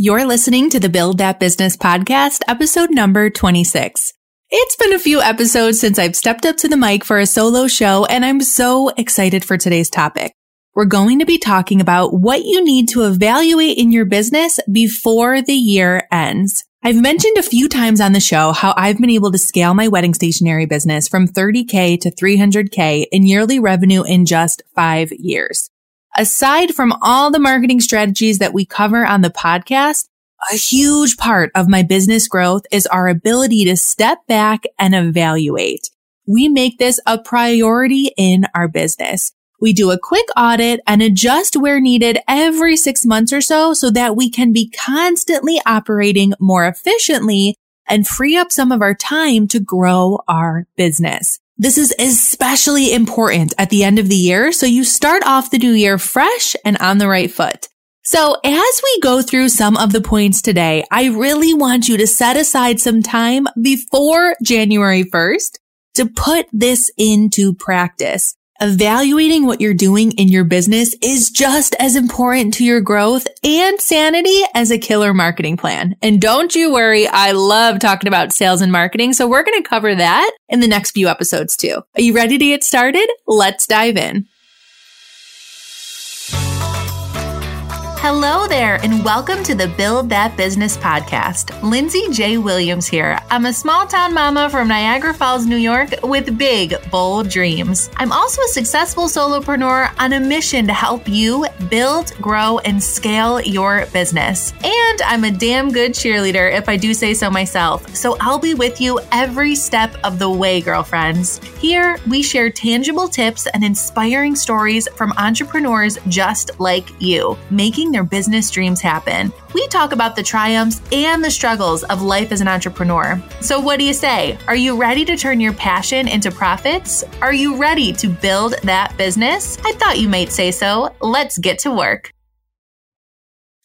You're listening to the Build That Business podcast, episode number 26. It's been a few episodes since I've stepped up to the mic for a solo show, and I'm so excited for today's topic. We're going to be talking about what you need to evaluate in your business before the year ends. I've mentioned a few times on the show how I've been able to scale my wedding stationery business from 30K to 300K in yearly revenue in just five years. Aside from all the marketing strategies that we cover on the podcast, a huge part of my business growth is our ability to step back and evaluate. We make this a priority in our business. We do a quick audit and adjust where needed every six months or so so that we can be constantly operating more efficiently and free up some of our time to grow our business. This is especially important at the end of the year. So you start off the new year fresh and on the right foot. So as we go through some of the points today, I really want you to set aside some time before January 1st to put this into practice. Evaluating what you're doing in your business is just as important to your growth and sanity as a killer marketing plan. And don't you worry, I love talking about sales and marketing, so we're going to cover that in the next few episodes too. Are you ready to get started? Let's dive in. Hello there, and welcome to the Build That Business podcast. Lindsay J. Williams here. I'm a small town mama from Niagara Falls, New York, with big, bold dreams. I'm also a successful solopreneur on a mission to help you build, grow, and scale your business. And I'm a damn good cheerleader, if I do say so myself. So I'll be with you every step of the way, girlfriends. Here, we share tangible tips and inspiring stories from entrepreneurs just like you, making making their business dreams happen. We talk about the triumphs and the struggles of life as an entrepreneur. So, what do you say? Are you ready to turn your passion into profits? Are you ready to build that business? I thought you might say so. Let's get to work.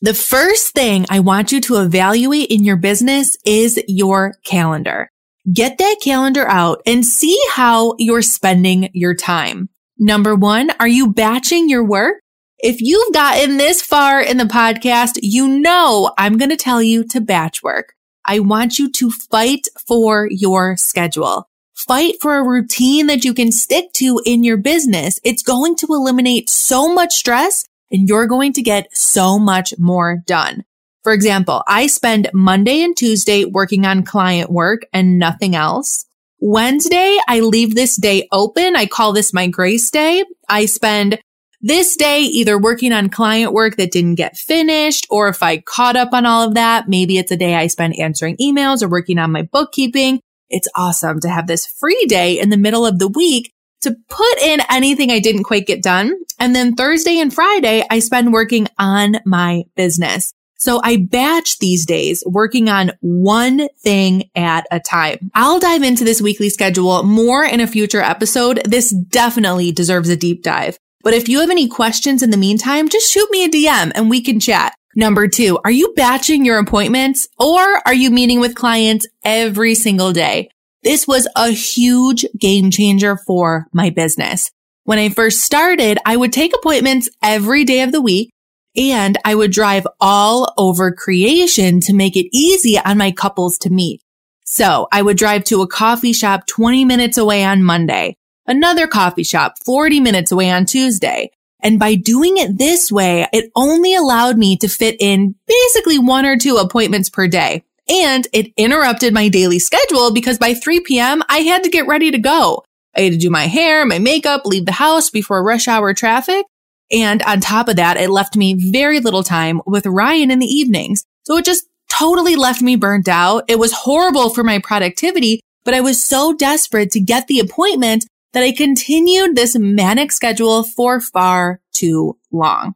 The first thing I want you to evaluate in your business is your calendar. Get that calendar out and see how you're spending your time. Number one, are you batching your work? If you've gotten this far in the podcast, you know I'm going to tell you to batch work. I want you to fight for your schedule. Fight for a routine that you can stick to in your business. It's going to eliminate so much stress and you're going to get so much more done. For example, I spend Monday and Tuesday working on client work and nothing else. Wednesday, I leave this day open. I call this my grace day. I spend this day, either working on client work that didn't get finished, or if I caught up on all of that, maybe it's a day I spend answering emails or working on my bookkeeping. It's awesome to have this free day in the middle of the week to put in anything I didn't quite get done. And then Thursday and Friday, I spend working on my business. So I batch these days working on one thing at a time. I'll dive into this weekly schedule more in a future episode. This definitely deserves a deep dive. But if you have any questions in the meantime, just shoot me a DM and we can chat. Number two, are you batching your appointments or are you meeting with clients every single day? This was a huge game changer for my business. When I first started, I would take appointments every day of the week and I would drive all over creation to make it easy on my couples to meet. So I would drive to a coffee shop 20 minutes away on Monday another coffee shop 40 minutes away on Tuesday. And by doing it this way, it only allowed me to fit in basically one or two appointments per day. And it interrupted my daily schedule because by 3 p.m., I had to get ready to go. I had to do my hair, my makeup, leave the house before rush hour traffic. And on top of that, it left me very little time with Ryan in the evenings. So it just totally left me burnt out. It was horrible for my productivity, but I was so desperate to get the appointment that I continued this manic schedule for far too long.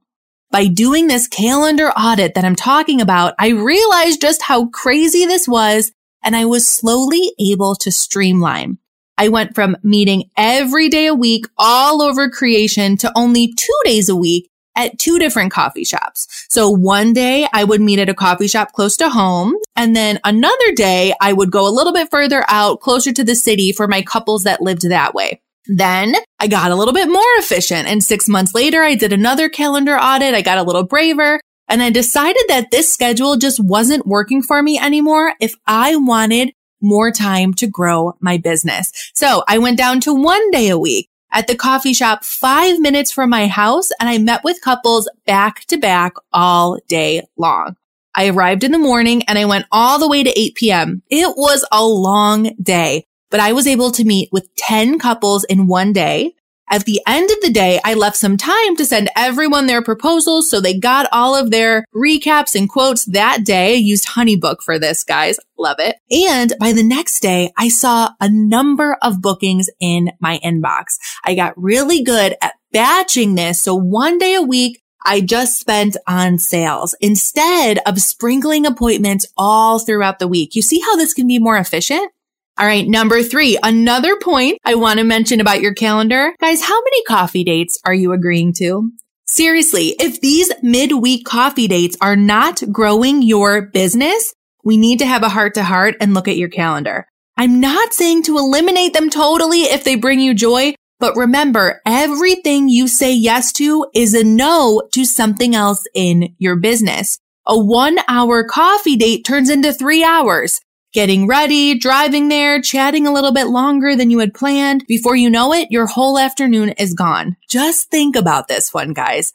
By doing this calendar audit that I'm talking about, I realized just how crazy this was and I was slowly able to streamline. I went from meeting every day a week all over creation to only two days a week at two different coffee shops. So one day I would meet at a coffee shop close to home. And then another day I would go a little bit further out closer to the city for my couples that lived that way. Then I got a little bit more efficient. And six months later, I did another calendar audit. I got a little braver And I decided that this schedule just wasn't working for me anymore if I wanted more time to grow my business. So I went down to one day a week at the coffee shop five minutes from my house and I met with couples back to back all day long. I arrived in the morning and I went all the way to 8 p.m. It was a long day, but I was able to meet with 10 couples in one day. At the end of the day, I left some time to send everyone their proposals. So they got all of their recaps and quotes that day. I used Honeybook for this, guys. Love it. And by the next day, I saw a number of bookings in my inbox. I got really good at batching this. So one day a week, I just spent on sales instead of sprinkling appointments all throughout the week. You see how this can be more efficient? All right. Number three, another point I want to mention about your calendar. Guys, how many coffee dates are you agreeing to? Seriously, if these midweek coffee dates are not growing your business, we need to have a heart to heart and look at your calendar. I'm not saying to eliminate them totally if they bring you joy, but remember, everything you say yes to is a no to something else in your business. A one hour coffee date turns into three hours getting ready, driving there, chatting a little bit longer than you had planned. Before you know it, your whole afternoon is gone. Just think about this one, guys.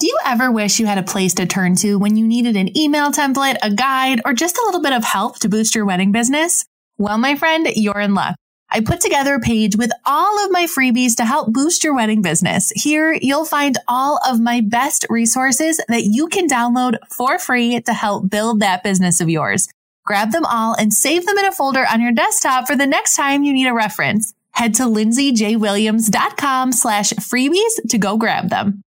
Do you ever wish you had a place to turn to when you needed an email template, a guide, or just a little bit of help to boost your wedding business? Well, my friend, you're in luck. I put together a page with all of my freebies to help boost your wedding business. Here, you'll find all of my best resources that you can download for free to help build that business of yours. Grab them all and save them in a folder on your desktop for the next time you need a reference. Head to lindsayjwilliams.com slash freebies to go grab them.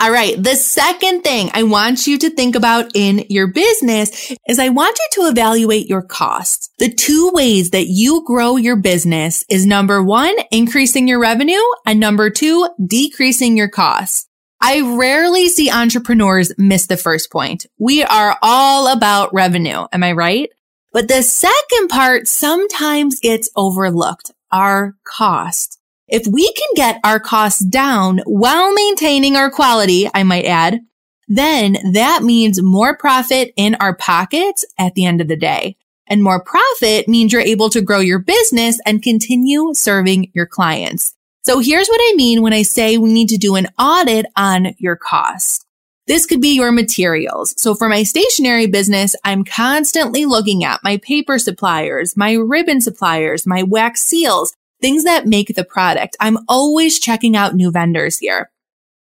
All right. The second thing I want you to think about in your business is I want you to evaluate your costs. The two ways that you grow your business is number one, increasing your revenue and number two, decreasing your costs. I rarely see entrepreneurs miss the first point. We are all about revenue. Am I right? But the second part sometimes gets overlooked, our cost. If we can get our costs down while maintaining our quality, I might add, then that means more profit in our pockets at the end of the day. And more profit means you're able to grow your business and continue serving your clients. So here's what I mean when I say we need to do an audit on your costs. This could be your materials. So for my stationery business, I'm constantly looking at my paper suppliers, my ribbon suppliers, my wax seals, things that make the product. I'm always checking out new vendors here.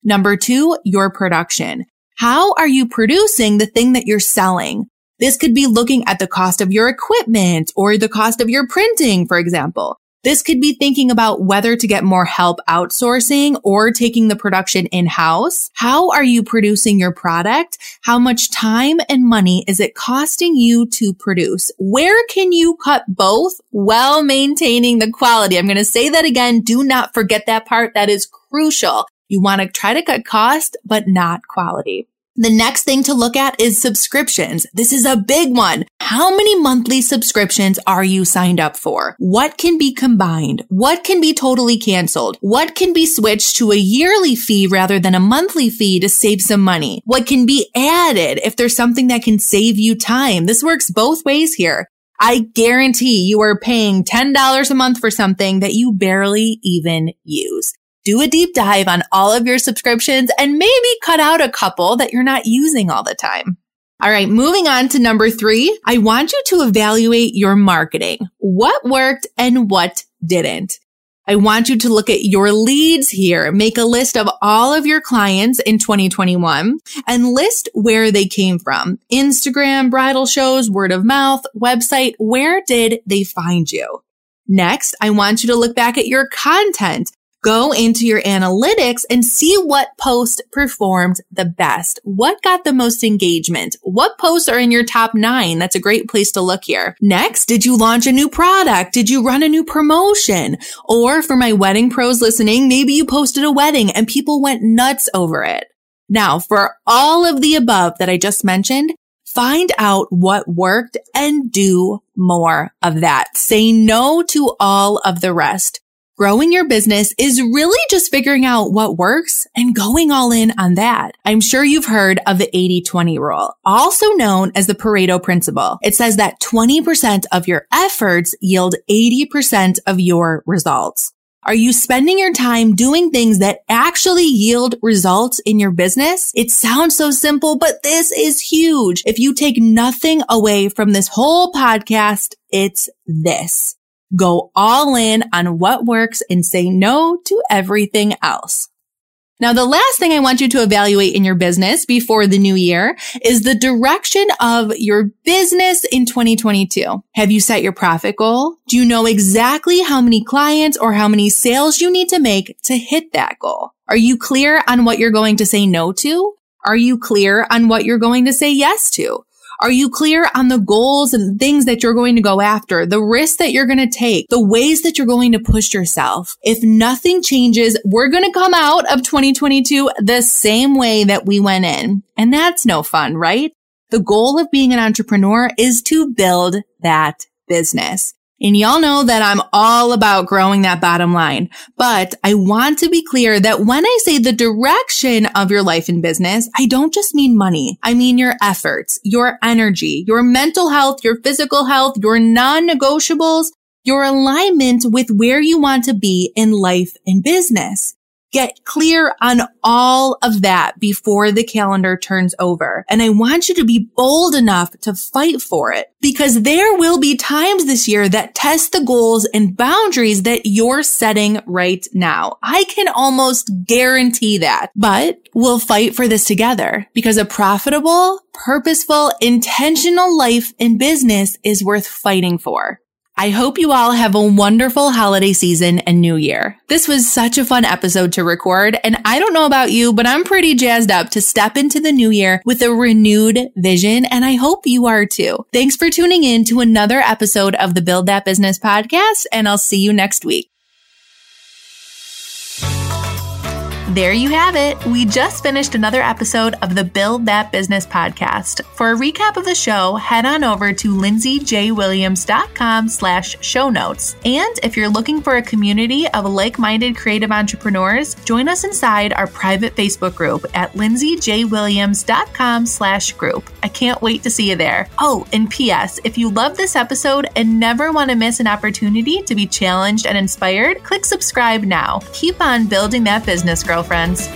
Number two, your production. How are you producing the thing that you're selling? This could be looking at the cost of your equipment or the cost of your printing, for example. This could be thinking about whether to get more help outsourcing or taking the production in house. How are you producing your product? How much time and money is it costing you to produce? Where can you cut both while maintaining the quality? I'm going to say that again. Do not forget that part. That is crucial. You want to try to cut cost, but not quality. The next thing to look at is subscriptions. This is a big one. How many monthly subscriptions are you signed up for? What can be combined? What can be totally canceled? What can be switched to a yearly fee rather than a monthly fee to save some money? What can be added if there's something that can save you time? This works both ways here. I guarantee you are paying $10 a month for something that you barely even use do a deep dive on all of your subscriptions and maybe cut out a couple that you're not using all the time. All right, moving on to number three. I want you to evaluate your marketing. What worked and what didn't? I want you to look at your leads here. Make a list of all of your clients in 2021 and list where they came from. Instagram, bridal shows, word of mouth, website. Where did they find you? Next, I want you to look back at your content go into your analytics and see what post performed the best. What got the most engagement? What posts are in your top nine? That's a great place to look here. Next, did you launch a new product? Did you run a new promotion? Or for my wedding pros listening, maybe you posted a wedding and people went nuts over it. Now, for all of the above that I just mentioned, find out what worked and do more of that. Say no to all of the rest. Growing your business is really just figuring out what works and going all in on that. I'm sure you've heard of the 80-20 rule, also known as the Pareto principle. It says that 20% of your efforts yield 80% of your results. Are you spending your time doing things that actually yield results in your business? It sounds so simple, but this is huge. If you take nothing away from this whole podcast, it's this. Go all in on what works and say no to everything else. Now, the last thing I want you to evaluate in your business before the new year is the direction of your business in 2022. Have you set your profit goal? Do you know exactly how many clients or how many sales you need to make to hit that goal? Are you clear on what you're going to say no to? Are you clear on what you're going to say yes to? Are you clear on the goals and things that you're going to go after, the risks that you're going to take, the ways that you're going to push yourself? If nothing changes, we're going to come out of 2022 the same way that we went in. And that's no fun, right? The goal of being an entrepreneur is to build that business. And y'all know that I'm all about growing that bottom line, but I want to be clear that when I say the direction of your life and business, I don't just mean money. I mean your efforts, your energy, your mental health, your physical health, your non-negotiables, your alignment with where you want to be in life and business. Get clear on all of that before the calendar turns over. And I want you to be bold enough to fight for it because there will be times this year that test the goals and boundaries that you're setting right now. I can almost guarantee that, but we'll fight for this together because a profitable, purposeful, intentional life in business is worth fighting for. I hope you all have a wonderful holiday season and new year. This was such a fun episode to record. And I don't know about you, but I'm pretty jazzed up to step into the new year with a renewed vision. And I hope you are too. Thanks for tuning in to another episode of the Build That Business podcast. And I'll see you next week. There you have it. We just finished another episode of the Build That Business podcast. For a recap of the show, head on over to lindsayjwilliams.com slash show notes. And if you're looking for a community of like-minded creative entrepreneurs, join us inside our private Facebook group at lindsayjwilliams.com slash group. I can't wait to see you there. Oh, and P.S. If you love this episode and never want to miss an opportunity to be challenged and inspired, click subscribe now. Keep on building that business, girl friends.